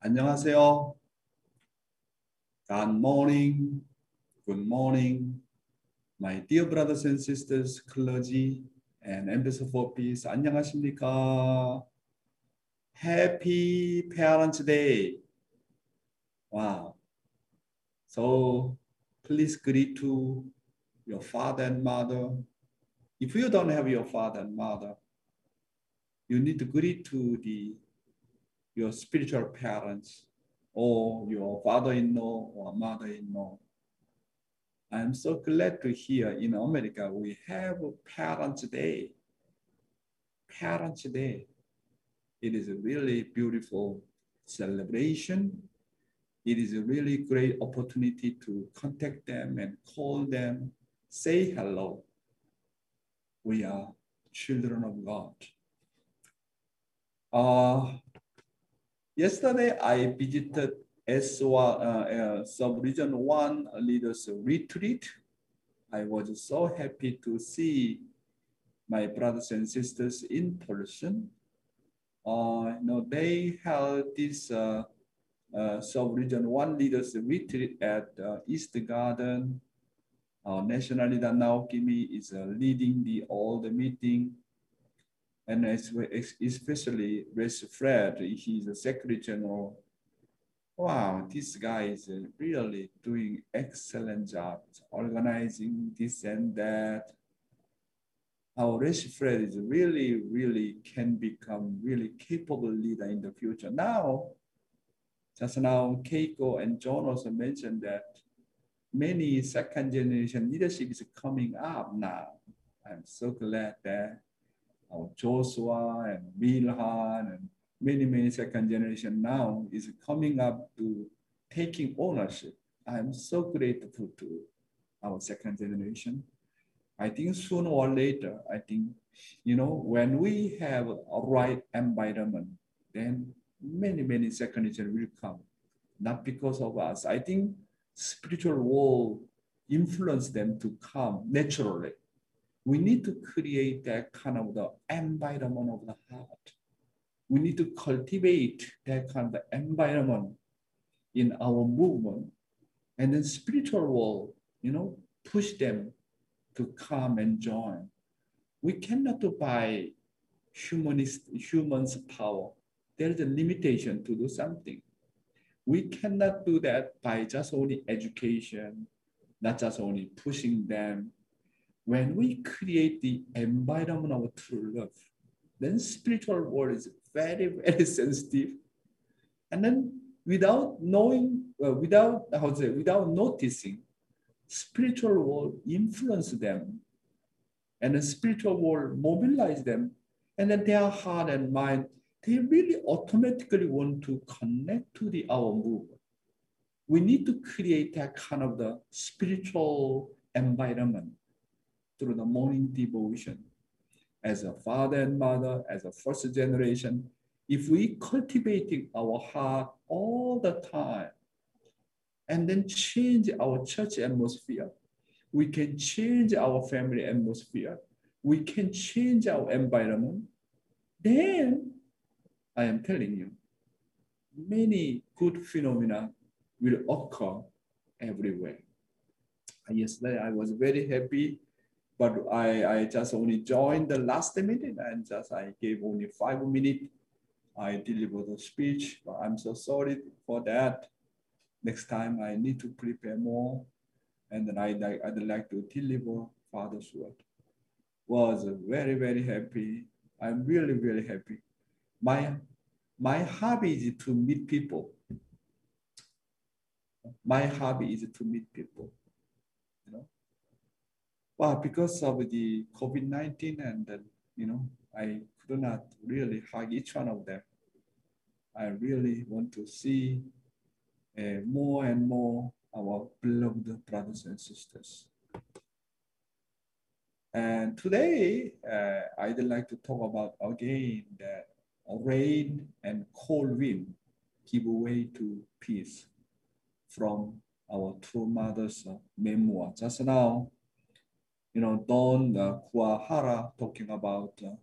안녕하세요. Good morning. Good morning. My dear brothers and sisters, clergy and ambassador for peace. 안녕하십니까? Happy Parents' Day. Wow. So please greet to your father and mother. If you don't have your father and mother, you need to greet to the your spiritual parents or your father-in-law or mother-in-law. I'm so glad to hear in America we have Parents' Day. Parents' Day. It is a really beautiful celebration. It is a really great opportunity to contact them and call them, say hello. We are children of God. Uh, yesterday, I visited S1, uh, uh, Sub-Region 1 Leaders Retreat. I was so happy to see my brothers and sisters in person. Uh, you know, they held this uh, uh, Sub-Region 1 Leaders Retreat at uh, East Garden. Uh, National Leader Naokimi is uh, leading the all the meeting and especially Res Fred, he's a Secretary General. Wow, this guy is really doing excellent job organizing this and that. Our Res Fred is really, really can become really capable leader in the future. Now, just now, Keiko and John also mentioned that many second generation leadership is coming up now. I'm so glad that our Joshua and Milhan and many, many second generation now is coming up to taking ownership. I'm so grateful to our second generation. I think sooner or later, I think, you know, when we have a right environment, then many, many second generation will come. Not because of us. I think spiritual world influence them to come naturally we need to create that kind of the environment of the heart. We need to cultivate that kind of environment in our movement. And then spiritual world, you know, push them to come and join. We cannot buy humanist, humans' power. There is a limitation to do something. We cannot do that by just only education, not just only pushing them when we create the environment of true love, then spiritual world is very, very sensitive. And then without knowing, uh, without, how to say, without noticing, spiritual world influence them. And the spiritual world mobilize them. And then their heart and mind, they really automatically want to connect to the our movement. We need to create that kind of the spiritual environment through the morning devotion. As a father and mother, as a first generation, if we cultivating our heart all the time and then change our church atmosphere, we can change our family atmosphere, we can change our environment, then I am telling you, many good phenomena will occur everywhere. Yesterday, I was very happy but I, I just only joined the last minute and just I gave only five minutes. I delivered the speech, but I'm so sorry for that. Next time I need to prepare more. And then I, I'd like to deliver Father's word. Was very, very happy. I'm really, really happy. My, my hobby is to meet people. My hobby is to meet people. Well, because of the COVID-19 and you know, I could not really hug each one of them. I really want to see uh, more and more our beloved brothers and sisters. And today, uh, I'd like to talk about again that rain and cold wind give way to peace from our true mother's memoir. Just now, you know, Don uh, Kuahara talking about, uh,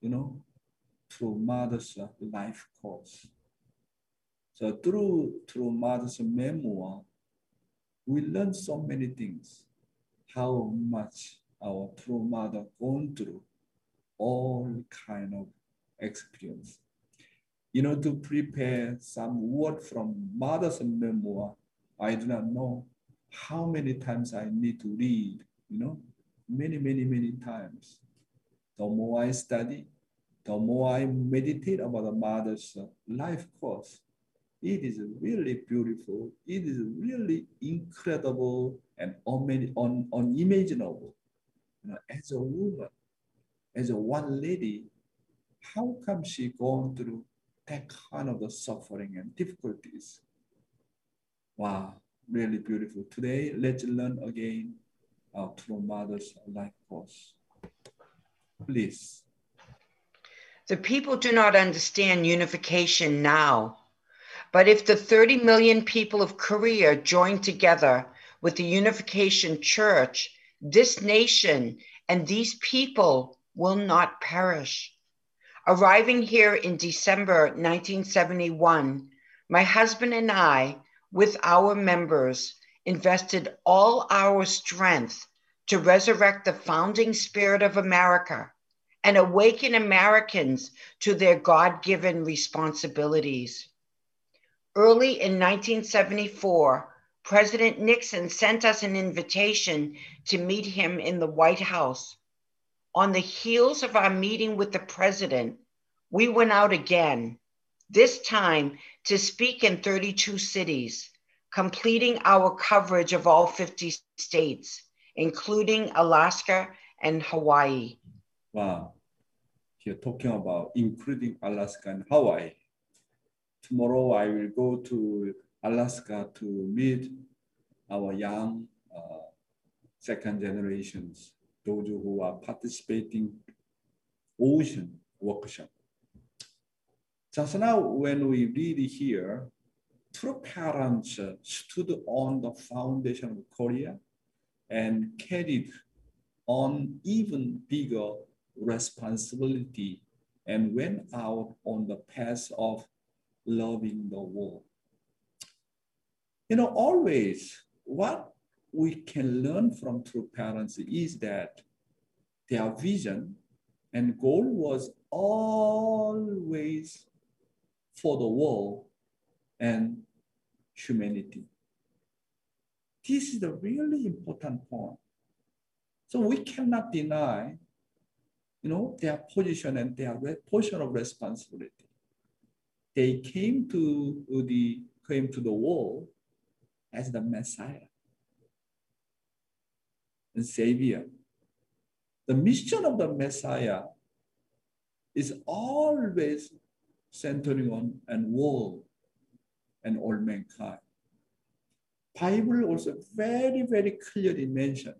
you know, through mother's uh, life course. So through through mother's memoir, we learn so many things. How much our true mother gone through all kind of experience. You know, to prepare some word from mother's memoir, I do not know how many times I need to read, you know, many, many, many times. The more I study, the more I meditate about the mother's life course, it is really beautiful. It is really incredible and un- un- unimaginable. You know, as a woman, as a one lady, how come she gone through that kind of the suffering and difficulties? Wow, really beautiful. Today, let's learn again our true mother's life course. Please. The people do not understand unification now. But if the 30 million people of Korea join together with the Unification Church, this nation and these people will not perish. Arriving here in December 1971, my husband and I, with our members, invested all our strength to resurrect the founding spirit of America and awaken Americans to their God given responsibilities. Early in 1974, President Nixon sent us an invitation to meet him in the White House. On the heels of our meeting with the president, we went out again, this time to speak in 32 cities, completing our coverage of all 50 states, including Alaska and Hawaii. Wow. Here talking about including Alaska and Hawaii. Tomorrow I will go to Alaska to meet our young uh, second generations, those who are participating ocean workshop. Just now, when we read here, true parents stood on the foundation of Korea and carried on even bigger responsibility and went out on the path of loving the world. You know, always what we can learn from true parents is that their vision and goal was always for the world and humanity. This is the really important point. So we cannot deny, you know, their position and their portion of responsibility. They came to the came to the world as the Messiah, the Savior. The mission of the Messiah is always centering on and world and all mankind. Bible also very, very clearly mentioned.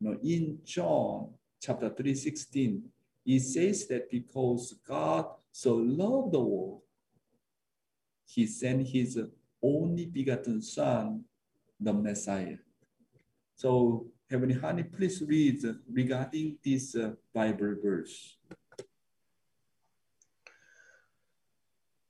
You know, in John chapter 3, 16, it says that because God so loved the world, he sent his only begotten son, the Messiah. So Heavenly Honey, please read regarding this uh, Bible verse.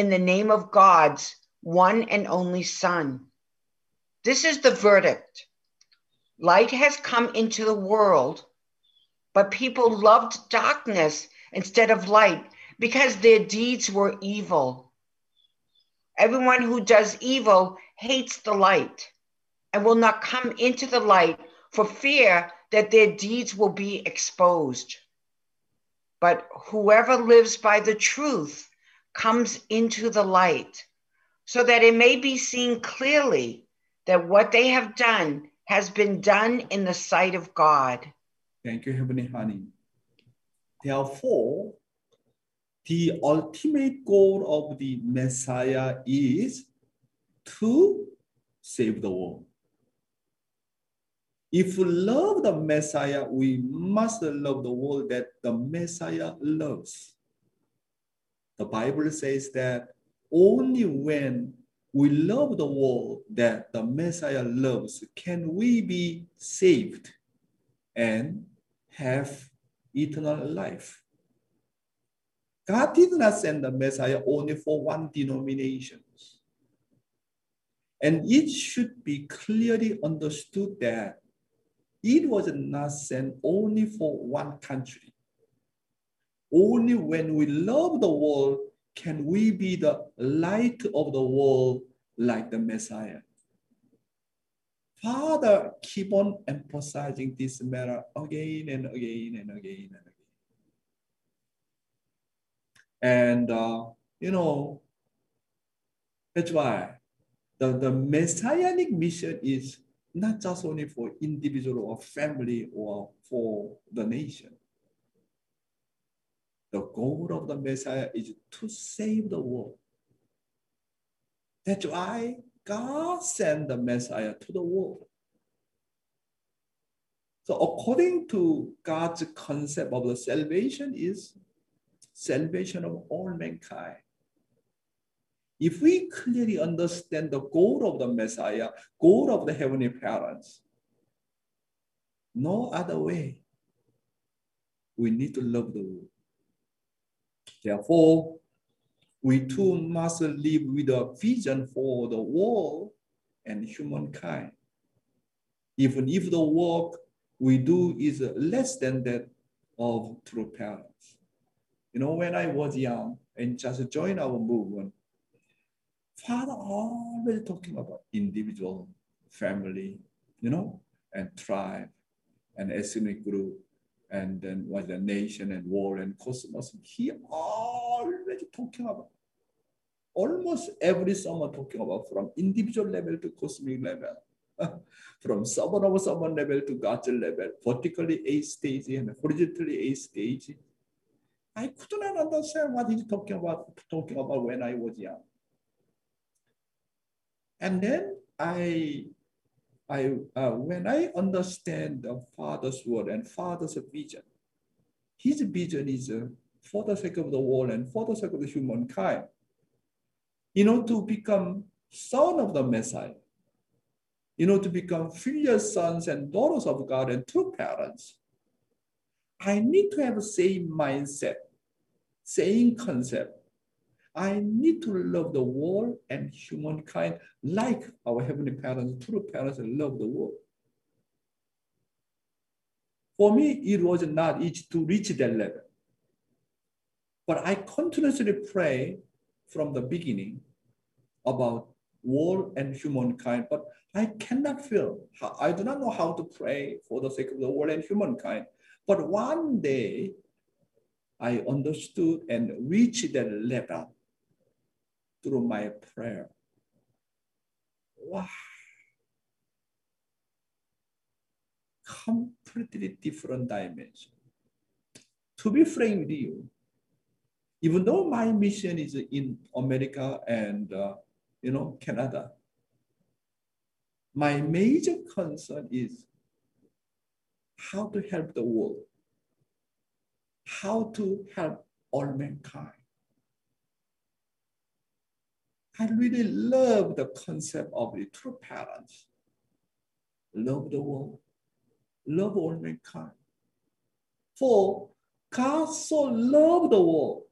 in the name of God's one and only Son. This is the verdict. Light has come into the world, but people loved darkness instead of light because their deeds were evil. Everyone who does evil hates the light and will not come into the light for fear that their deeds will be exposed. But whoever lives by the truth comes into the light, so that it may be seen clearly that what they have done has been done in the sight of God. Thank you, Heavenly Honey. Therefore, the ultimate goal of the Messiah is to save the world. If we love the Messiah, we must love the world that the Messiah loves. The Bible says that only when we love the world that the Messiah loves can we be saved and have eternal life. God did not send the Messiah only for one denomination. And it should be clearly understood that it was not sent only for one country. Only when we love the world can we be the light of the world like the Messiah. Father, keep on emphasizing this matter again and again and again and again. And, uh, you know, that's why the, the messianic mission is not just only for individual or family or for the nation. The goal of the Messiah is to save the world. That's why God sent the Messiah to the world. So according to God's concept of the salvation is salvation of all mankind. If we clearly understand the goal of the Messiah, goal of the heavenly parents, no other way, we need to love the world. Therefore, we too must live with a vision for the world and humankind. Even if the work we do is less than that of true parents. You know, when I was young and just joined our movement, Father always talking about individual, family, you know, and tribe and ethnic group, and then what the nation and world and cosmos. He already talking about almost every summer talking about from individual level to cosmic level, from over someone level to God's level, vertically eight stage and horizontally eight stage. I could not understand what he's talking about, talking about when I was young. And then I, I uh, when I understand the Father's word and Father's vision, his vision is uh, for the sake of the world and for the sake of the humankind, you know, to become son of the Messiah, you know, to become filial sons and daughters of God and true parents. I need to have the same mindset, same concept, I need to love the world and humankind like our heavenly parents, true parents, love the world. For me, it was not easy to reach that level. But I continuously pray from the beginning about world and humankind, but I cannot feel, I do not know how to pray for the sake of the world and humankind. But one day, I understood and reached that level through my prayer. Wow. Completely different dimension. To be frank with you, even though my mission is in America and uh, you know Canada, my major concern is how to help the world, how to help all mankind. I really love the concept of the true parents. Love the world, love all mankind. For God so loved the world,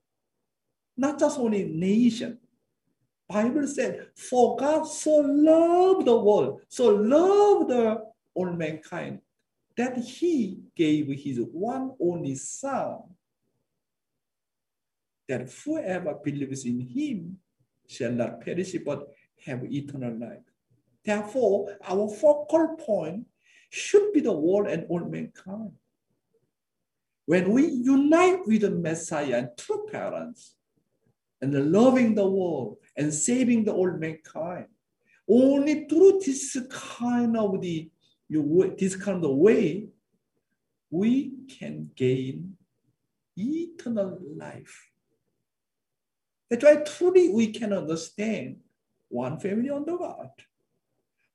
not just only nation. Bible said, for God so loved the world, so loved the all mankind, that he gave his one only son, that whoever believes in him shall not perish but have eternal life. Therefore, our focal point should be the world and all mankind. When we unite with the Messiah and true parents, and loving the world and saving the old mankind, only through this kind of the this kind of way, we can gain eternal life That's why truly we can understand one family under God.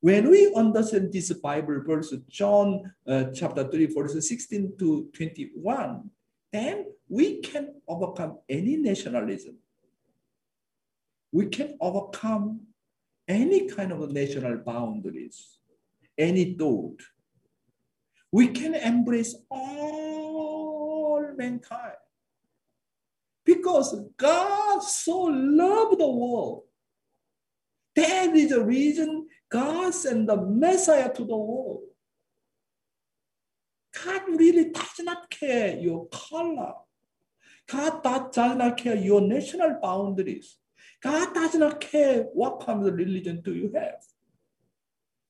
When we understand this Bible verse, John uh, chapter 3, verse 16 to 21, then we can overcome any nationalism. We can overcome any kind of national boundaries, any thought. We can embrace all mankind because God so loved the world. That is the reason God sent the Messiah to the world. God really does not care your color. God does not care your national boundaries. God does not care what kind of religion do you have.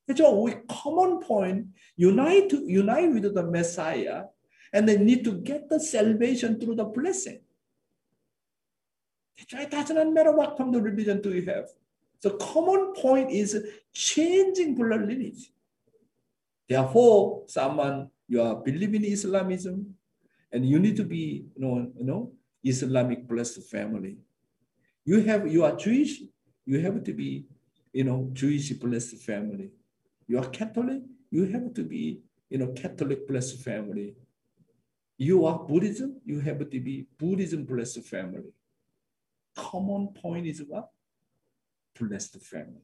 It's So we common point, unite, to, unite with the Messiah, and they need to get the salvation through the blessing. It does not matter what kind of religion do you have. The common point is changing blood lineage. Therefore, someone you are believing in Islamism, and you need to be, you know, you know, Islamic blessed family. You have you are Jewish, you have to be, you know, Jewish blessed family. You are Catholic, you have to be, you know, Catholic blessed family. You are Buddhism, you have to be Buddhism blessed family. Common point is what? Blessed family.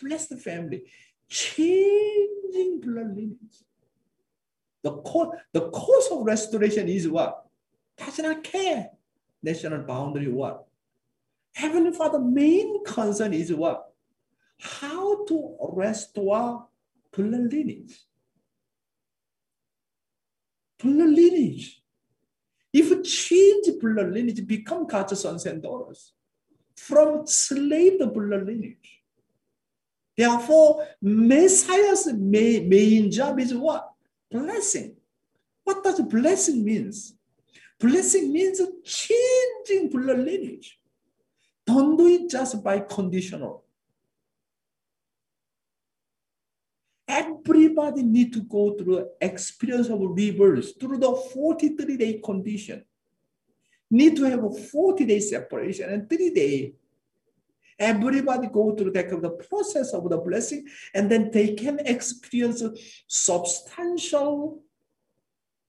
Blessed family. Changing blood lineage. The, co- the cause of restoration is what? Does not care. National boundary what? Heavenly Father main concern is what? How to restore blood lineage. Blood lineage. If you change blood lineage, become God's sons and daughters from slave blood lineage. Therefore, Messiah's main, main job is what? Blessing. What does blessing means? Blessing means changing blood lineage. Don't do it just by conditional. Everybody need to go through experience of rebirth through the 43 day condition. Need to have a 40 day separation and three day. Everybody go through that kind of the process of the blessing, and then they can experience substantial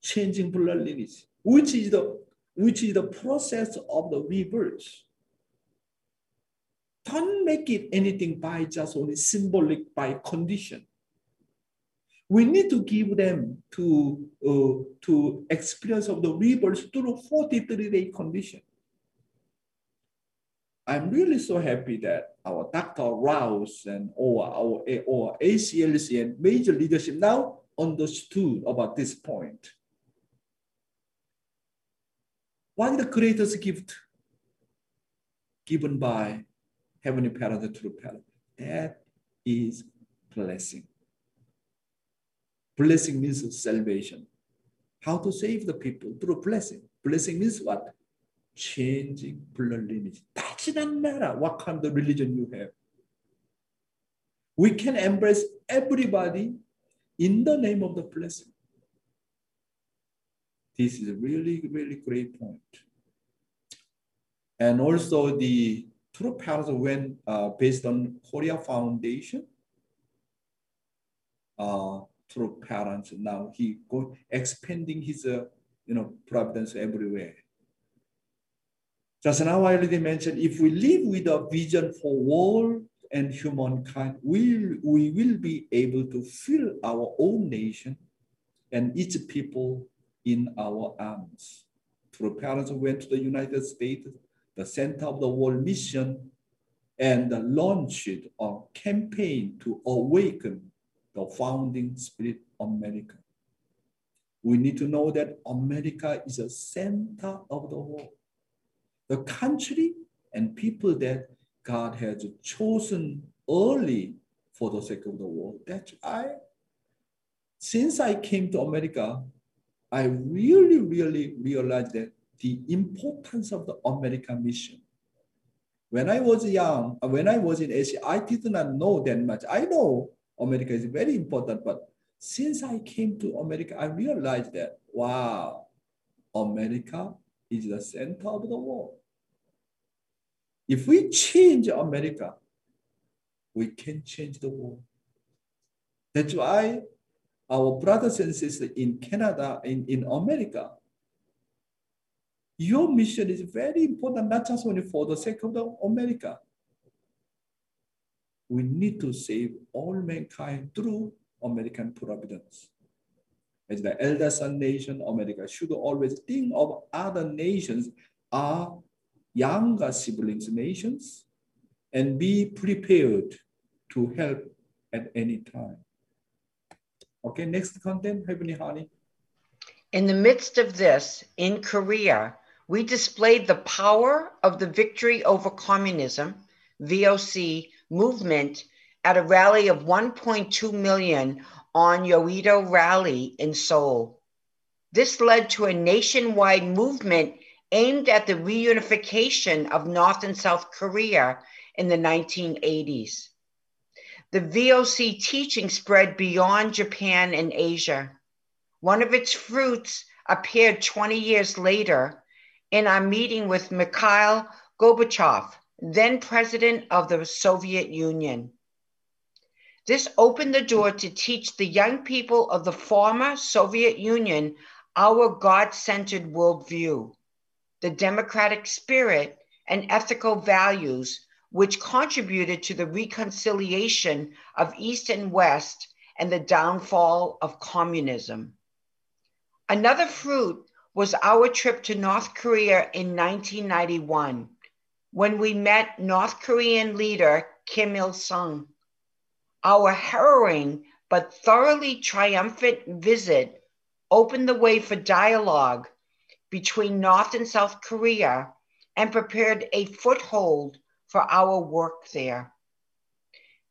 changing blood lineage, which is the which is the process of the rebirth. Don't make it anything by just only symbolic by condition we need to give them to, uh, to experience of the rebirth through 43 day condition. I'm really so happy that our Dr. Rouse and or our, our ACLC and major leadership now understood about this point. What is the greatest gift given by Heavenly Parent, to the parent? That is blessing. Blessing means salvation. How to save the people? Through blessing. Blessing means what? Changing blood lineage. Does not matter what kind of religion you have. We can embrace everybody in the name of the blessing. This is a really, really great point. And also the true parents went uh, based on Korea Foundation. Uh, through parents. Now he go expanding his, uh, you know, providence everywhere. Just now I already mentioned, if we live with a vision for world and humankind, we, we will be able to fill our own nation and each people in our arms. Through parents went to the United States, the center of the world mission, and launched a campaign to awaken founding spirit of America. We need to know that America is a center of the world. The country and people that God has chosen early for the sake of the world. That I, since I came to America, I really, really realized that the importance of the American mission. When I was young, when I was in Asia, I did not know that much. I know America is very important. But since I came to America, I realized that, wow, America is the center of the world. If we change America, we can change the world. That's why our brothers and sisters in Canada, in, in America, your mission is very important, not just only for the sake of the America. We need to save all mankind through American providence. As the elder son nation, America should always think of other nations are younger siblings nations and be prepared to help at any time. Okay, next content, Heavenly Honey. In the midst of this, in Korea, we displayed the power of the victory over communism, VOC movement at a rally of 1.2 million on Yoido Rally in Seoul. This led to a nationwide movement aimed at the reunification of North and South Korea in the 1980s the VOC teaching spread beyond Japan and Asia. One of its fruits appeared 20 years later in our meeting with Mikhail Gorbachev, then president of the Soviet Union. This opened the door to teach the young people of the former Soviet Union our God centered worldview, the democratic spirit, and ethical values which contributed to the reconciliation of East and West and the downfall of communism. Another fruit was our trip to North Korea in 1991 when we met North Korean leader Kim Il sung. Our harrowing but thoroughly triumphant visit opened the way for dialogue between North and South Korea and prepared a foothold for our work there.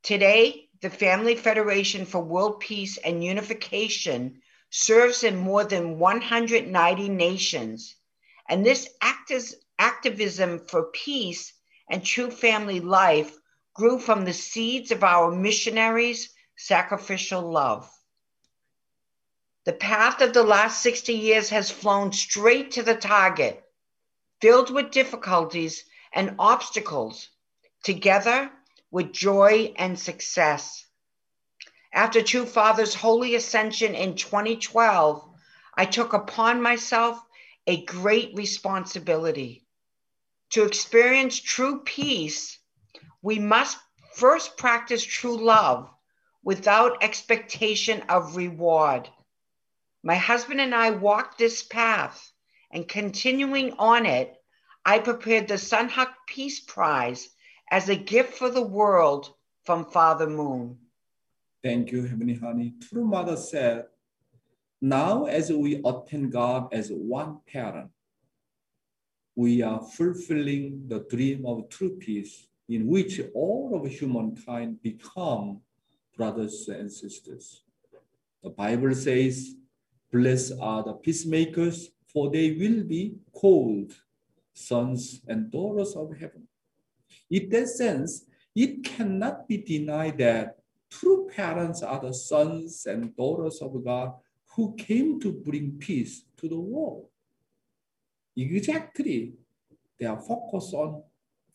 Today, the Family Federation for World Peace and Unification serves in more than 190 nations, and this activism for peace and true family life grew from the seeds of our missionaries' sacrificial love. The path of the last 60 years has flown straight to the target, filled with difficulties and obstacles together with joy and success. After True Father's Holy Ascension in 2012, I took upon myself a great responsibility. To experience true peace, we must first practice true love without expectation of reward. My husband and I walked this path, and continuing on it, I prepared the Sunhak Peace Prize as a gift for the world from Father Moon. Thank you, Heavenly Honey. True Mother said, now as we attend God as one parent, we are fulfilling the dream of true peace in which all of humankind become brothers and sisters. The Bible says, blessed are the peacemakers, for they will be called sons and daughters of heaven. In that sense, it cannot be denied that true parents are the sons and daughters of God who came to bring peace to the world. Exactly, they are focused on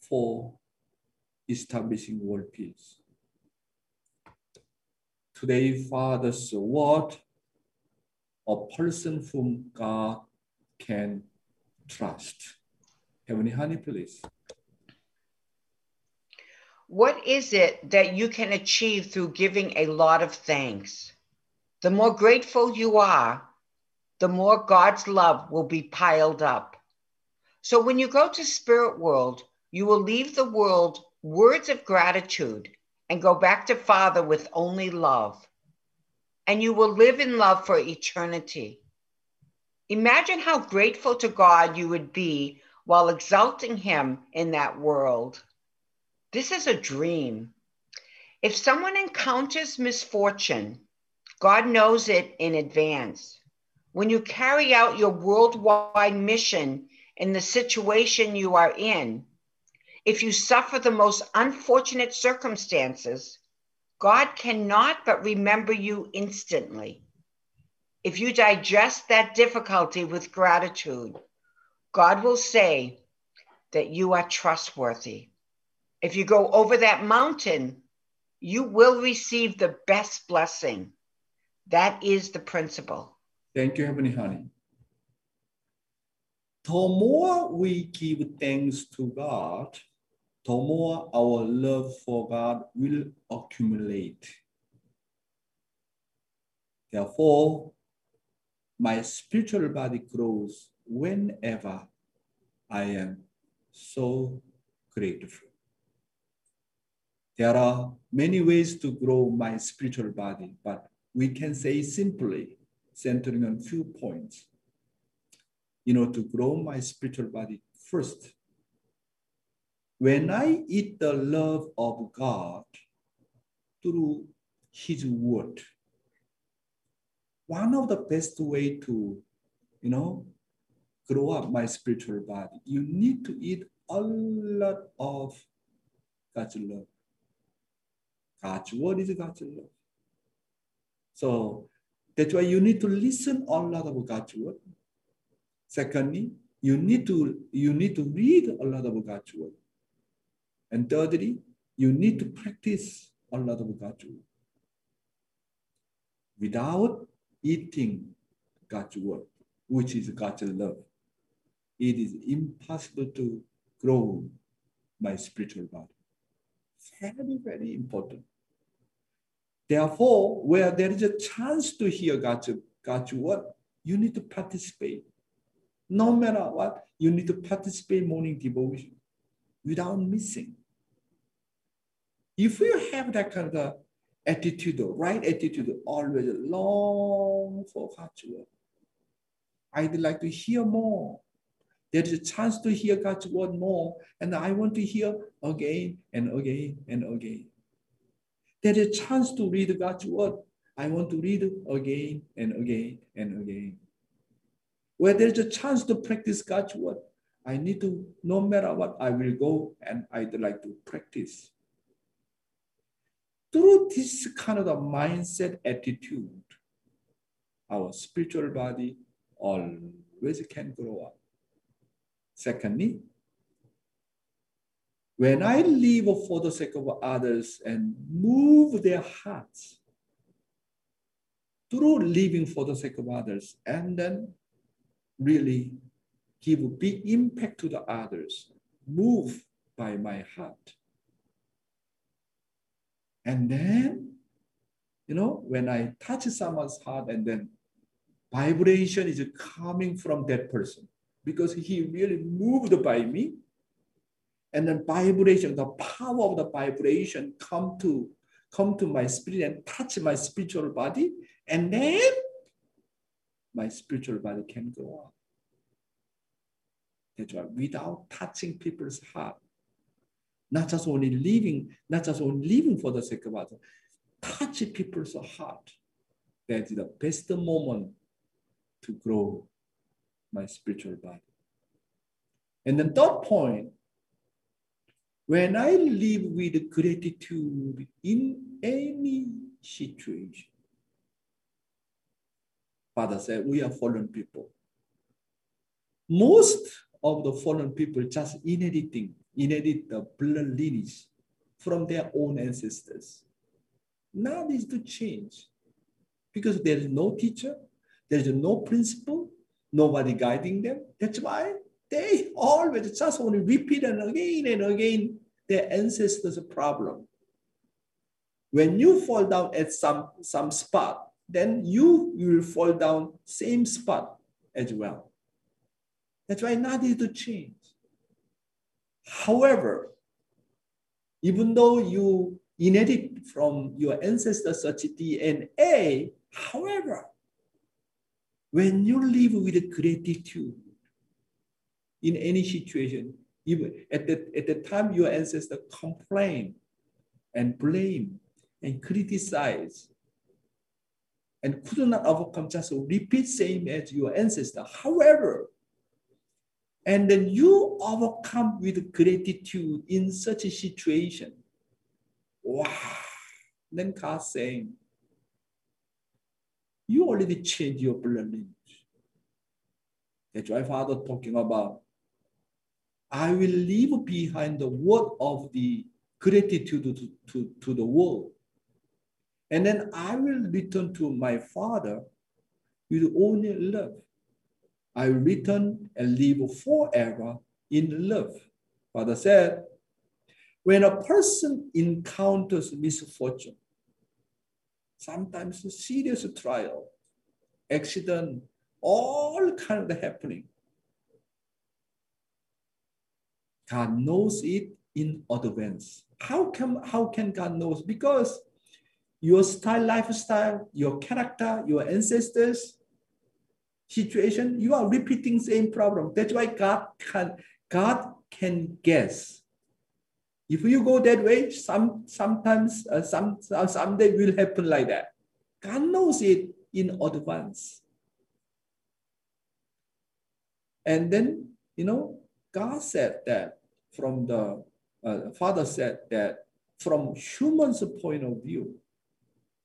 for establishing world peace. Today, Father's word, a person whom God can trust. Heavenly Honey, please. What is it that you can achieve through giving a lot of thanks? The more grateful you are, the more God's love will be piled up. So when you go to spirit world, you will leave the world words of gratitude and go back to Father with only love. And you will live in love for eternity. Imagine how grateful to God you would be while exalting him in that world. This is a dream. If someone encounters misfortune, God knows it in advance. When you carry out your worldwide mission in the situation you are in, if you suffer the most unfortunate circumstances, God cannot but remember you instantly. If you digest that difficulty with gratitude, God will say that you are trustworthy. If you go over that mountain, you will receive the best blessing. That is the principle. Thank you, Heavenly Honey. The more we give thanks to God, the more our love for God will accumulate. Therefore, my spiritual body grows whenever I am so grateful. There are many ways to grow my spiritual body, but we can say simply, centering on few points. You know, to grow my spiritual body first. When I eat the love of God through His Word, one of the best way to, you know, grow up my spiritual body, you need to eat a lot of God's love. God's word is God's love. So that's why you need to listen a lot of God's word. Secondly, you need to you need to read a lot of God's word. And thirdly, you need to practice a lot of God's word. Without eating God's word, which is God's love, it is impossible to grow my spiritual body. Very, very important. Therefore, where there is a chance to hear God's, God's word, you need to participate. No matter what, you need to participate morning devotion without missing. If you have that kind of attitude, right attitude, always long for God's word, I'd like to hear more. There's a chance to hear God's word more, and I want to hear again and again and again. There's a chance to read God's word. I want to read again and again and again. Where there's a chance to practice God's word, I need to, no matter what, I will go and I'd like to practice. Through this kind of mindset attitude, our spiritual body always can grow up. Secondly, when I live for the sake of others and move their hearts through living for the sake of others and then really give big impact to the others, move by my heart. And then, you know, when I touch someone's heart and then vibration is coming from that person, because he really moved by me. And then vibration, the power of the vibration come to come to my spirit and touch my spiritual body. And then my spiritual body can go on. That's why without touching people's heart, not just only living, not just only living for the sake of others, touch people's heart. That is the best moment to grow my spiritual body. And the third point, when I live with gratitude in any situation, Father said, we are fallen people. Most of the fallen people just inheriting, inherit the blood lineage from their own ancestors. Now needs to change because there is no teacher, there is no principle, nobody guiding them. That's why they always just only repeat and again and again their ancestors' problem. When you fall down at some, some spot, then you, you will fall down same spot as well. That's why nothing to change. However, even though you inherit from your ancestors such DNA, however, when you live with gratitude in any situation, even at the, at the time your ancestor complain and blame and criticize and could not overcome, just repeat same as your ancestor. However, and then you overcome with gratitude in such a situation. Wow. Then God saying, you already changed your blood lineage. That's why Father talking about, I will leave behind the word of the gratitude to, to, to the world. And then I will return to my Father with only love. I will return and live forever in love. Father said, when a person encounters misfortune, sometimes a serious trial, accident, all kind of happening. God knows it in advance. How can, how can God knows? Because your style, lifestyle, your character, your ancestors, situation, you are repeating same problem. That's why God can, God can guess. If you go that way, some sometimes uh, some someday will happen like that. God knows it in advance. And then, you know, God said that from the, uh, Father said that from human's point of view,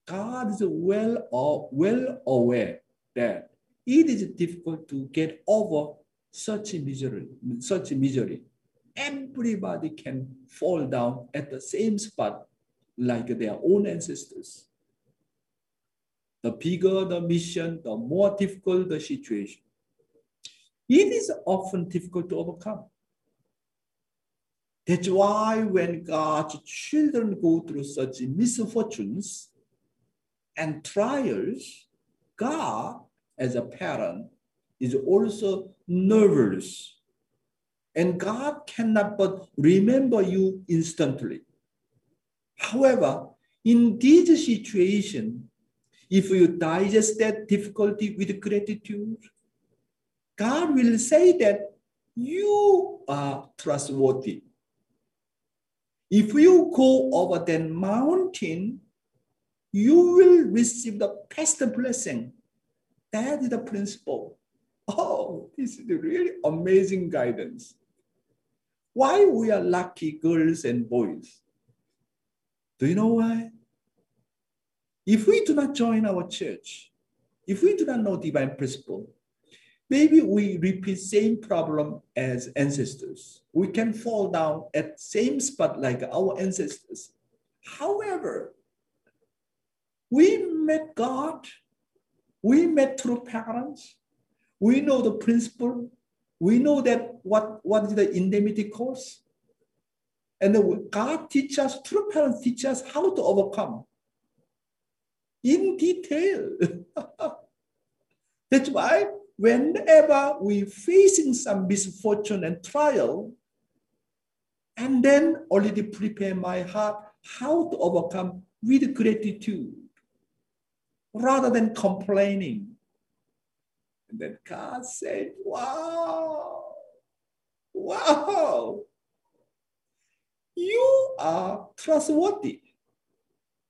God is well, or, well aware that it is difficult to get over such misery, such misery. Everybody can fall down at the same spot like their own ancestors. The bigger the mission, the more difficult the situation it is often difficult to overcome. That's why when God's children go through such misfortunes and trials, God, as a parent, is also nervous. And God cannot but remember you instantly. However, in this situation, if you digest that difficulty with gratitude, God will say that you are trustworthy. If you go over that mountain, you will receive the best blessing. That is the principle. Oh, this is really amazing guidance. Why we are lucky girls and boys? Do you know why? If we do not join our church, if we do not know divine principle, Maybe we repeat same problem as ancestors. We can fall down at same spot like our ancestors. However, we met God, we met through parents, we know the principle, we know that what, what is the indemnity course. And God teach us, through parents teach us how to overcome in detail. That's why whenever we facing some misfortune and trial, and then already prepare my heart how to overcome with gratitude rather than complaining. And then God said, Wow, wow, you are trustworthy.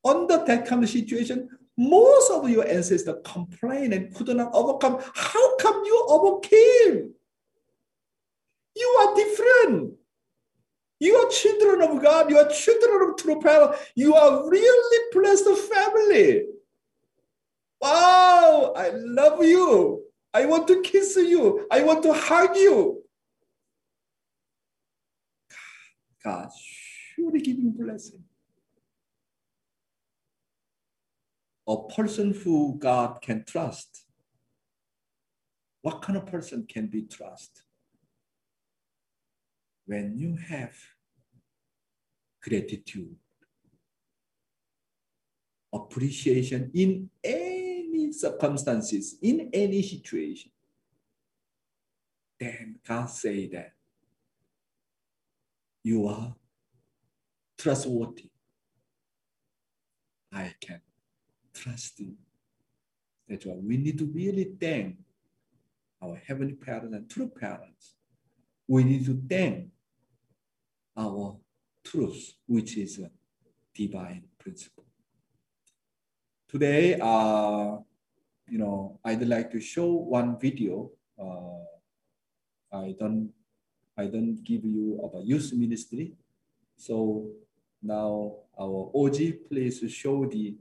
Under that kind of situation, most of your ancestors complained and could not overcome. How come you overcame? You are different. You are children of God. You are children of true power. You are really blessed family. Wow, I love you. I want to kiss you. I want to hug you. God surely giving blessing. A person who God can trust. What kind of person can be trust? When you have gratitude, appreciation in any circumstances, in any situation, then God say that you are trustworthy. I can trusting. That's why we need to really thank our heavenly parents and true parents. We need to thank our truth, which is a divine principle. Today, uh, you know, I'd like to show one video. Uh, I don't, I don't give you about youth ministry. So now our OG, please show the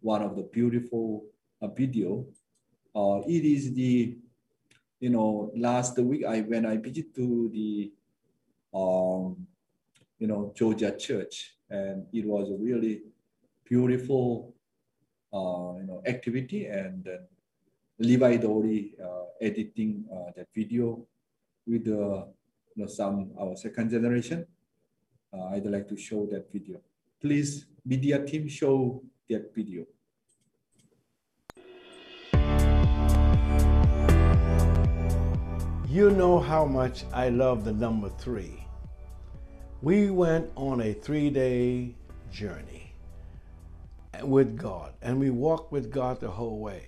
one of the beautiful uh, video. Uh, it is the, you know, last week I when I visit to the um, you know, Georgia church. And it was a really beautiful, uh, you know, activity. And Levi Dori uh, editing uh, that video with uh, you know, some our second generation. Uh, I'd like to show that video. Please, media team, show that video. You know how much I love the number three. We went on a three day journey with God and we walked with God the whole way.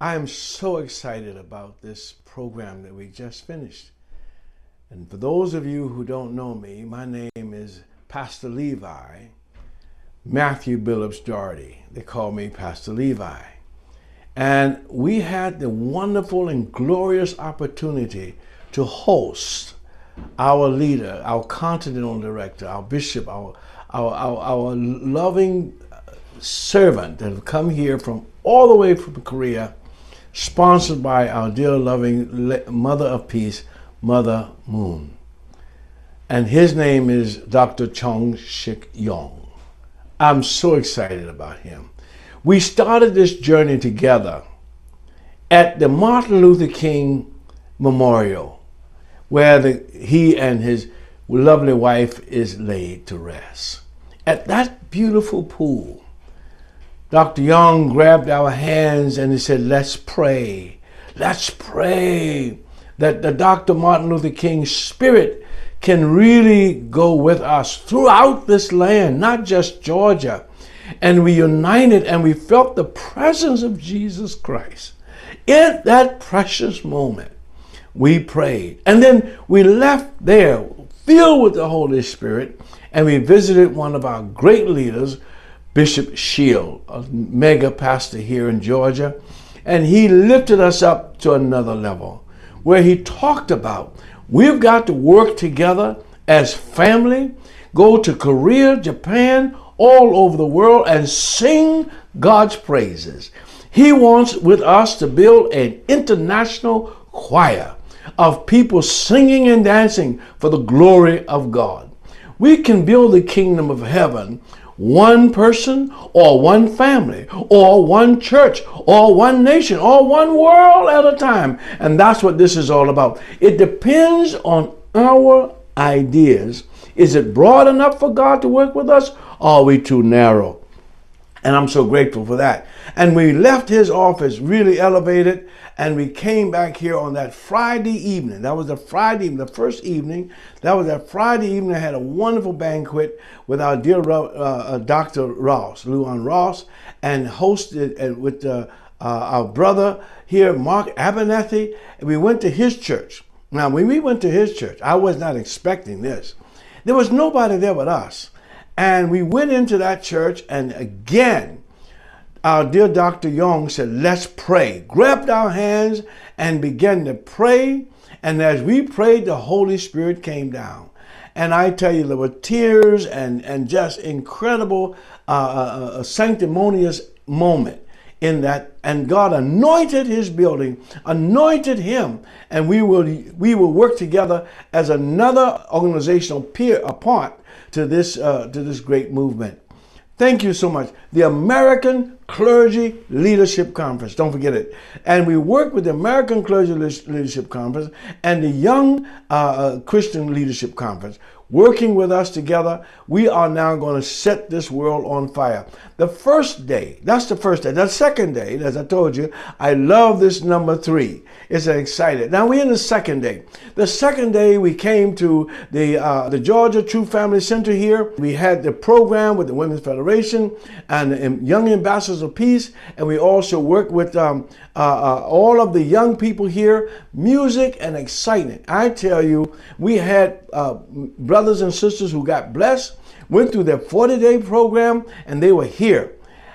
I am so excited about this program that we just finished. And for those of you who don't know me, my name is Pastor Levi Matthew Billups Doherty. They call me Pastor Levi. And we had the wonderful and glorious opportunity to host our leader, our continental director, our bishop, our, our, our, our loving servant that have come here from all the way from Korea, sponsored by our dear loving Mother of Peace, Mother Moon. And his name is Dr. Chung Shik Yong. I'm so excited about him. We started this journey together at the Martin Luther King Memorial, where the, he and his lovely wife is laid to rest. At that beautiful pool, Dr. Young grabbed our hands and he said, Let's pray. Let's pray that the Dr. Martin Luther King spirit can really go with us throughout this land, not just Georgia, and we united and we felt the presence of Jesus Christ. In that precious moment, we prayed. And then we left there filled with the Holy Spirit and we visited one of our great leaders, Bishop Shield, a mega pastor here in Georgia. And he lifted us up to another level where he talked about we've got to work together as family, go to Korea, Japan, all over the world and sing God's praises. He wants with us to build an international choir of people singing and dancing for the glory of God. We can build the kingdom of heaven one person or one family or one church or one nation or one world at a time. And that's what this is all about. It depends on our ideas. Is it broad enough for God to work with us are we too narrow? And I'm so grateful for that. And we left his office really elevated and we came back here on that Friday evening. That was the Friday, the first evening. That was that Friday evening. I had a wonderful banquet with our dear uh, uh, Dr. Rouse, Luonne Rouse, and hosted uh, with uh, our brother here, Mark Abernathy. And we went to his church. Now, when we went to his church, I was not expecting this. There was nobody there but us. And we went into that church, and again, our dear Dr. Young said, Let's pray. Grabbed our hands and began to pray. And as we prayed, the Holy Spirit came down. And I tell you, there were tears and, and just incredible, uh, uh, uh sanctimonious moment in that. And God anointed his building, anointed him, and we will, we will work together as another organizational peer apart to this, uh, to this great movement. Thank you so much. The American Clergy Leadership Conference. Don't forget it. And we work with the American Clergy Leadership Conference and the Young uh, uh Christian Leadership Conference. Working with us together, we are now going to set this world on fire. The first day, that's the first day. The second day, as I told you, I love this number three. It's excited. Now we're in the second day. The second day we came to the uh, the Georgia True Family Center here. We had the program with the Women's Federation and Young Ambassadors of Peace, and we also worked with um, uh, uh, all of the young people here. Music and excitement. I tell you, we had uh, brothers and sisters who got blessed, went through their 40 day program, and they were here.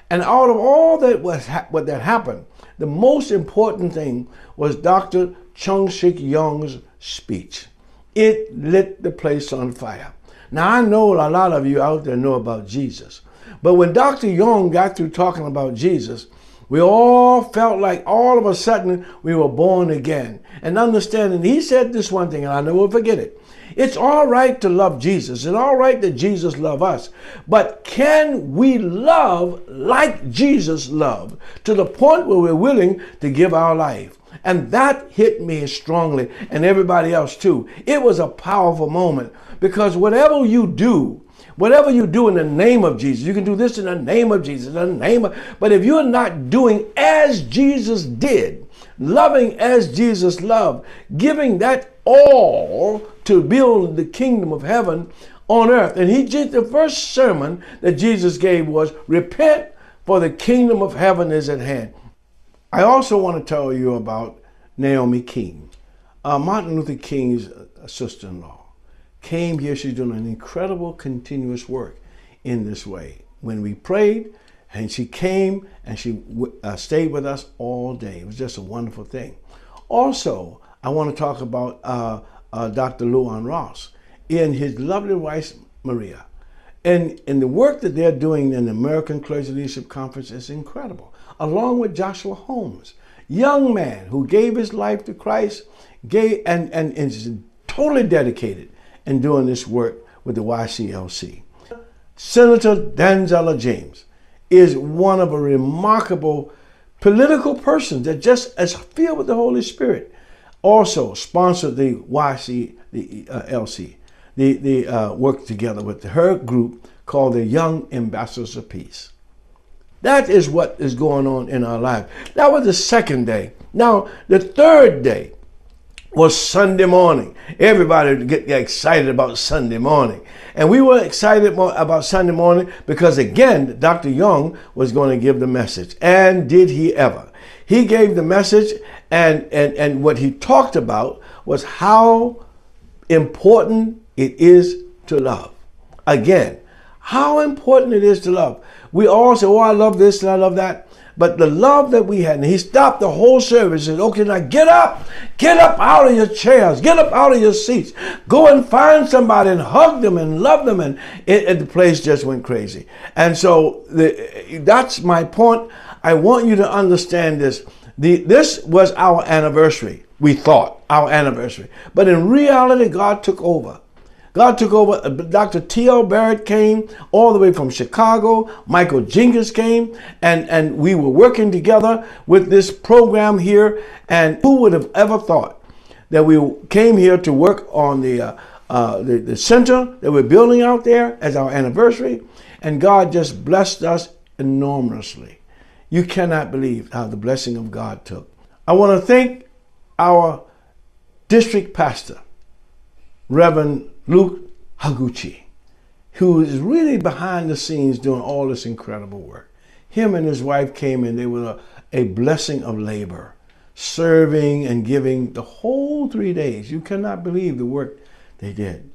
And out of all that was ha- what that happened, the most important thing was Dr. Chung Shik Young's speech. It lit the place on fire. Now, I know a lot of you out there know about Jesus, but when Dr. Young got through talking about Jesus, we all felt like all of a sudden we were born again. And understanding, he said this one thing, and I never forget it. It's all right to love Jesus. It's all right that Jesus love us. But can we love like Jesus loved to the point where we're willing to give our life? And that hit me strongly and everybody else too. It was a powerful moment because whatever you do, whatever you do in the name of Jesus, you can do this in the name of Jesus, in the name of, but if you're not doing as Jesus did, loving as Jesus loved, giving that all to build the kingdom of heaven on earth. And he did the first sermon that Jesus gave was repent for the kingdom of heaven is at hand. I also want to tell you about Naomi King, uh, Martin Luther King's sister-in-law. Came here, she's doing an incredible continuous work in this way. When we prayed, and she came and she uh, stayed with us all day. It was just a wonderful thing. Also, I want to talk about uh, uh, Dr. Luonne Rouse and his lovely wife, Maria. And, and the work that they're doing in the American Clergy Leadership Conference is incredible along with Joshua Holmes, young man who gave his life to Christ, gave and, and, and is totally dedicated in doing this work with the YCLC. Senator Donzella James is one of a remarkable political person that just is filled with the Holy Spirit. Also sponsored the YC, the uh, LC, the, the uh, work together with her group called the Young Ambassadors of Peace. That is what is going on in our life. That was the second day. Now, the third day was Sunday morning. Everybody get excited about Sunday morning. And we were excited about Sunday morning because, again, Dr. Young was going to give the message. And did he ever? He gave the message, and, and, and what he talked about was how important it is to love. Again, how important it is to love. We all say, oh, I love this and I love that. But the love that we had, and he stopped the whole service and said, okay, now get up, get up out of your chairs, get up out of your seats, go and find somebody and hug them and love them. And, it, and the place just went crazy. And so the, that's my point. I want you to understand this. The, this was our anniversary, we thought, our anniversary. But in reality, God took over. God took over. Uh, Dr. T.L. Barrett came all the way from Chicago. Michael Jenkins came, and, and we were working together with this program here. And who would have ever thought that we came here to work on the, uh, uh, the, the center that we're building out there as our anniversary? And God just blessed us enormously. You cannot believe how the blessing of God took. I want to thank our district pastor, Reverend Luke Higuchi, who is really behind the scenes doing all this incredible work. Him and his wife came and they were a, a blessing of labor, serving and giving the whole three days. You cannot believe the work they did.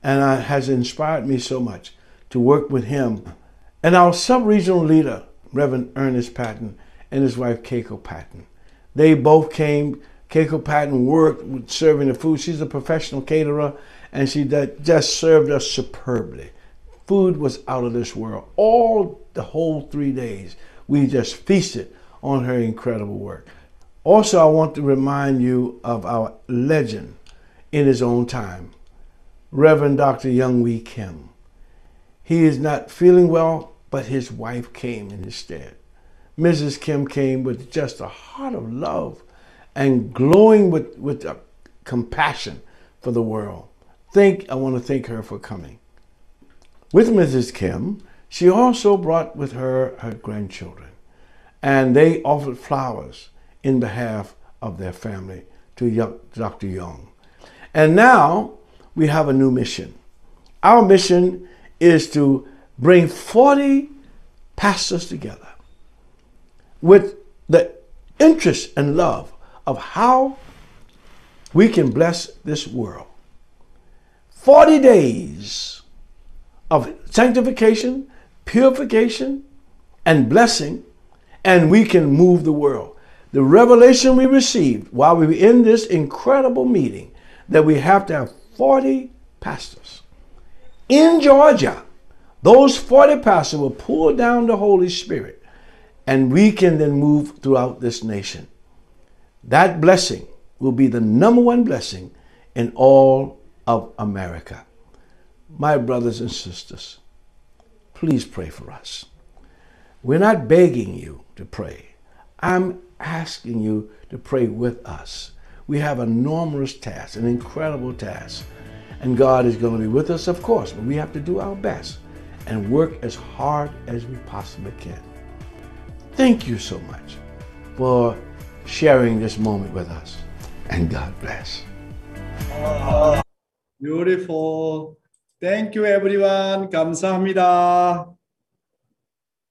And it has inspired me so much to work with him. And our sub-regional leader, Reverend Ernest Patton, and his wife, Keiko Patton. They both came. Keiko Patton worked with serving the food. She's a professional caterer and she just served us superbly. Food was out of this world. All the whole three days, we just feasted on her incredible work. Also, I want to remind you of our legend in his own time, Reverend Dr. Young Whi Kim. He is not feeling well, but his wife came in his stead. Mrs. Kim came with just a heart of love and glowing with, with compassion for the world thank, I want to thank her for coming. With Mrs. Kim, she also brought with her her grandchildren, and they offered flowers in behalf of their family to Dr. Young. And now we have a new mission. Our mission is to bring 40 pastors together with the interest and love of how we can bless this world 40 days of sanctification, purification, and blessing, and we can move the world. The revelation we received while we were in this incredible meeting that we have to have 40 pastors in Georgia. Those 40 pastors will pull down the Holy Spirit, and we can then move throughout this nation. That blessing will be the number one blessing in all of America. My brothers and sisters, please pray for us. We're not begging you to pray. I'm asking you to pray with us. We have an enormous task, an incredible task. And God is going to be with us, of course, but we have to do our best and work as hard as we possibly can. Thank you so much for sharing this moment with us. And God bless. Beautiful. Thank you everyone. 감사합니다.